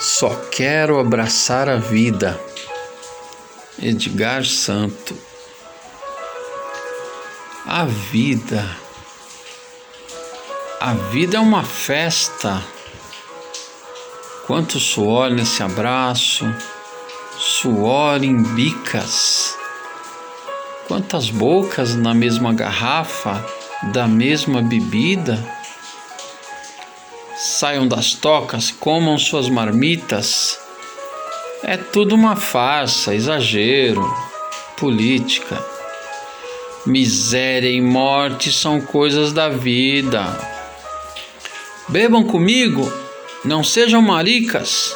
Só quero abraçar a vida. Edgar Santo. A vida. A vida é uma festa. Quanto suor nesse abraço, suor em bicas. Quantas bocas na mesma garrafa, da mesma bebida saiam das tocas, comam suas marmitas. É tudo uma farsa, exagero, política. Miséria e morte são coisas da vida. Bebam comigo, não sejam maricas.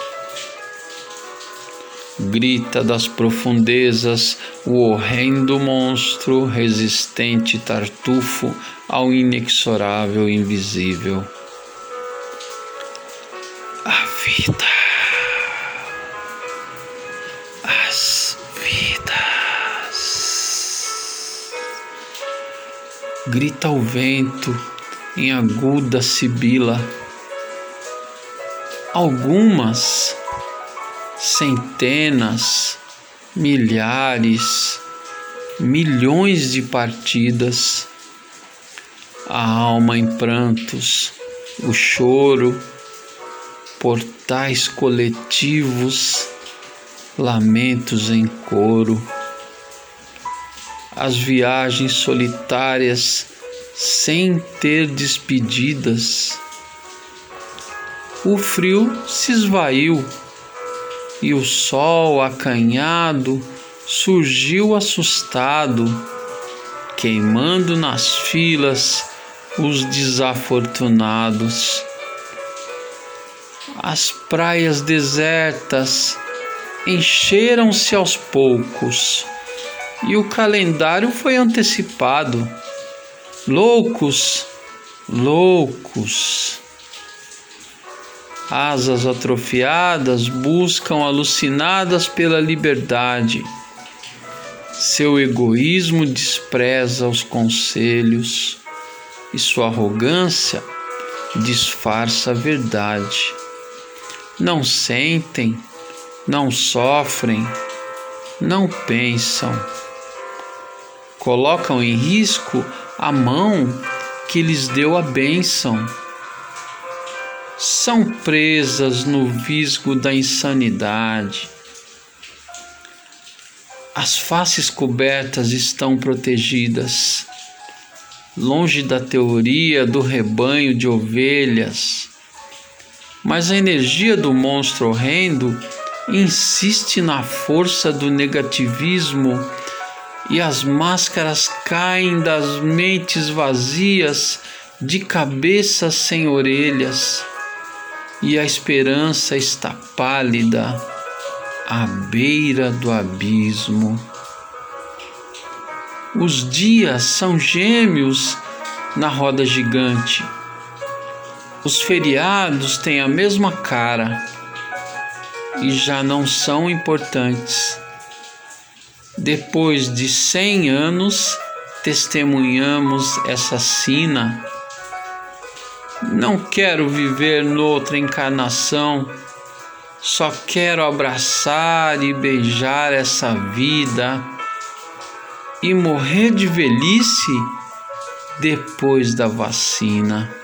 Grita das profundezas o horrendo monstro resistente tartufo ao inexorável invisível vida. As vidas. Grita o vento em aguda sibila. Algumas, centenas, milhares, milhões de partidas, a alma em prantos, o choro portais coletivos, lamentos em coro, as viagens solitárias sem ter despedidas. O frio se esvaiu e o sol acanhado surgiu assustado, queimando nas filas os desafortunados as praias desertas encheram-se aos poucos e o calendário foi antecipado. Loucos, loucos. Asas atrofiadas buscam alucinadas pela liberdade. Seu egoísmo despreza os conselhos e sua arrogância disfarça a verdade não sentem, não sofrem, não pensam. Colocam em risco a mão que lhes deu a bênção. São presas no visgo da insanidade. As faces cobertas estão protegidas, longe da teoria do rebanho de ovelhas mas a energia do monstro horrendo insiste na força do negativismo e as máscaras caem das mentes vazias de cabeças sem orelhas e a esperança está pálida à beira do abismo. Os dias são gêmeos na roda gigante os feriados têm a mesma cara e já não são importantes. Depois de cem anos, testemunhamos essa sina. Não quero viver noutra encarnação, só quero abraçar e beijar essa vida e morrer de velhice depois da vacina.